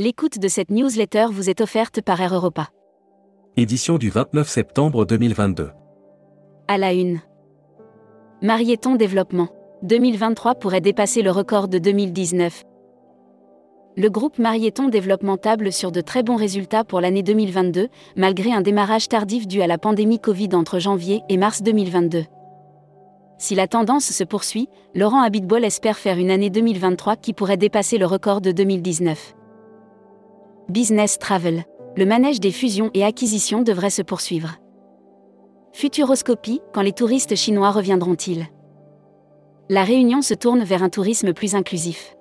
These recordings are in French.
L'écoute de cette newsletter vous est offerte par Air Europa. Édition du 29 septembre 2022. À la une. Marieton Développement. 2023 pourrait dépasser le record de 2019. Le groupe Marieton Développement table sur de très bons résultats pour l'année 2022, malgré un démarrage tardif dû à la pandémie Covid entre janvier et mars 2022. Si la tendance se poursuit, Laurent Abitbol espère faire une année 2023 qui pourrait dépasser le record de 2019. Business Travel. Le manège des fusions et acquisitions devrait se poursuivre. Futuroscopie, quand les touristes chinois reviendront-ils? La Réunion se tourne vers un tourisme plus inclusif.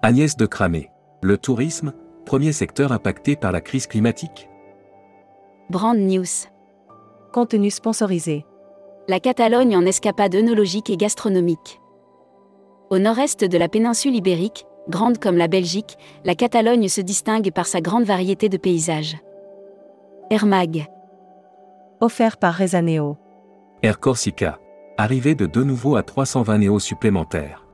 Agnès de Cramé. Le tourisme, premier secteur impacté par la crise climatique? Brand News. Contenu sponsorisé. La Catalogne en escapade œnologique et gastronomique. Au nord-est de la péninsule ibérique, grande comme la Belgique, la Catalogne se distingue par sa grande variété de paysages. Air Mag. Offert par Rezaneo. Air Corsica. Arrivée de deux nouveaux à 320 néos supplémentaires.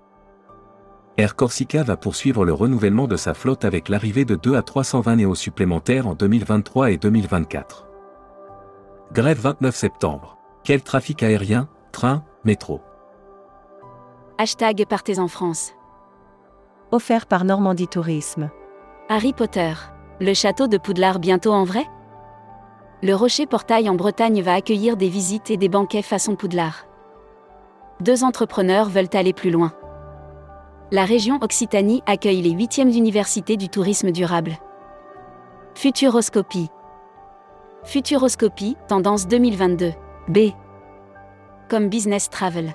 Air Corsica va poursuivre le renouvellement de sa flotte avec l'arrivée de 2 à 320 néos supplémentaires en 2023 et 2024. Grève 29 septembre. Quel trafic aérien, train, métro Hashtag Partez en France. Offert par Normandie Tourisme. Harry Potter. Le château de Poudlard bientôt en vrai? Le Rocher Portail en Bretagne va accueillir des visites et des banquets façon Poudlard. Deux entrepreneurs veulent aller plus loin. La région Occitanie accueille les huitièmes universités du tourisme durable. Futuroscopie. Futuroscopie, tendance 2022. B. Comme business travel.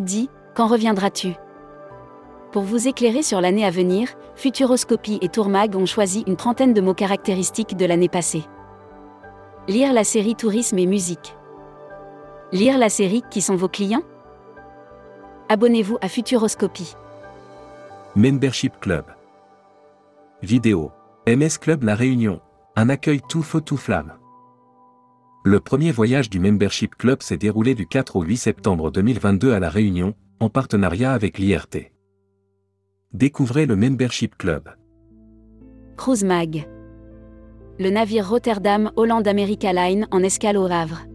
Dis, quand reviendras-tu? Pour vous éclairer sur l'année à venir, Futuroscopie et Tourmag ont choisi une trentaine de mots caractéristiques de l'année passée. Lire la série Tourisme et musique. Lire la série Qui sont vos clients? Abonnez-vous à Futuroscopie. Membership Club. Vidéo. MS Club La Réunion. Un accueil tout feu tout flamme. Le premier voyage du Membership Club s'est déroulé du 4 au 8 septembre 2022 à La Réunion, en partenariat avec l'IRT. Découvrez le Membership Club. Cruise Mag. Le navire Rotterdam Holland America Line en escale au Havre.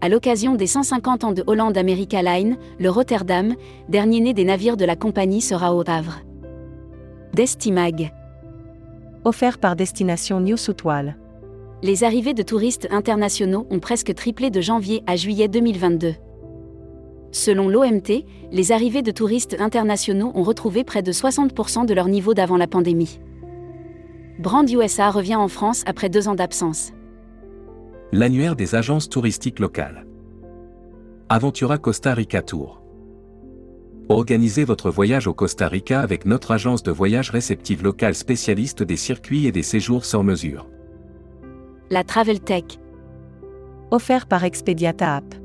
À l'occasion des 150 ans de Holland America Line, le Rotterdam, dernier né des navires de la compagnie, sera au Havre. Destimag. Offert par Destination New Soutwal les arrivées de touristes internationaux ont presque triplé de janvier à juillet 2022. Selon l'OMT, les arrivées de touristes internationaux ont retrouvé près de 60% de leur niveau d'avant la pandémie. Brand USA revient en France après deux ans d'absence. L'annuaire des agences touristiques locales. Aventura Costa Rica Tour. Organisez votre voyage au Costa Rica avec notre agence de voyage réceptive locale spécialiste des circuits et des séjours sans mesure la Travel Tech. Offert par Expediata App.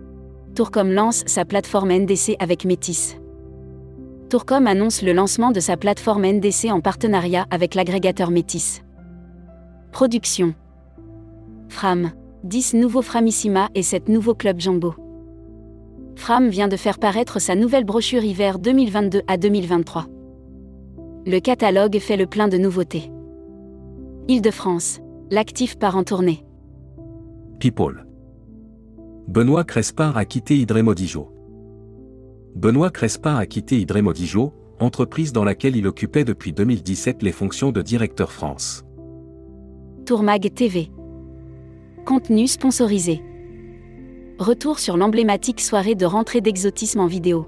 Tourcom lance sa plateforme NDC avec Métis. Tourcom annonce le lancement de sa plateforme NDC en partenariat avec l'agrégateur Métis. Production. Fram. 10 nouveaux Framissima et 7 nouveaux clubs Jumbo. Fram vient de faire paraître sa nouvelle brochure hiver 2022 à 2023. Le catalogue fait le plein de nouveautés. Île-de-France. L'actif part en tournée. People. Benoît Crespin a quitté Hydremodijo. Benoît Crespin a quitté Hydremodijo, entreprise dans laquelle il occupait depuis 2017 les fonctions de directeur France. Tourmag TV. Contenu sponsorisé. Retour sur l'emblématique soirée de rentrée d'exotisme en vidéo.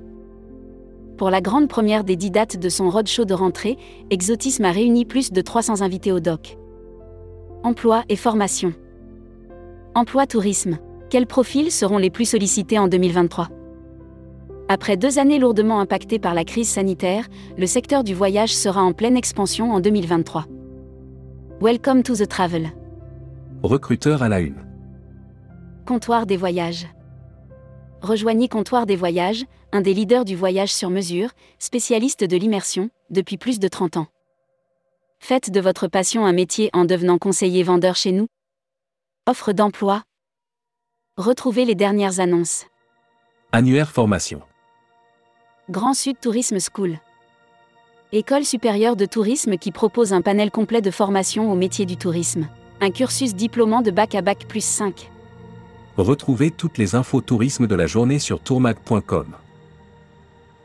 Pour la grande première des dix dates de son roadshow de rentrée, Exotisme a réuni plus de 300 invités au doc. Emploi et formation. Emploi tourisme. Quels profils seront les plus sollicités en 2023 Après deux années lourdement impactées par la crise sanitaire, le secteur du voyage sera en pleine expansion en 2023. Welcome to the travel. Recruteur à la une. Comptoir des voyages. Rejoignez Comptoir des voyages, un des leaders du voyage sur mesure, spécialiste de l'immersion, depuis plus de 30 ans. Faites de votre passion un métier en devenant conseiller vendeur chez nous. Offre d'emploi. Retrouvez les dernières annonces. Annuaire formation. Grand Sud Tourisme School. École supérieure de tourisme qui propose un panel complet de formation au métier du tourisme. Un cursus diplômant de bac à bac plus 5. Retrouvez toutes les infos tourisme de la journée sur tourmag.com.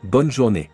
Bonne journée.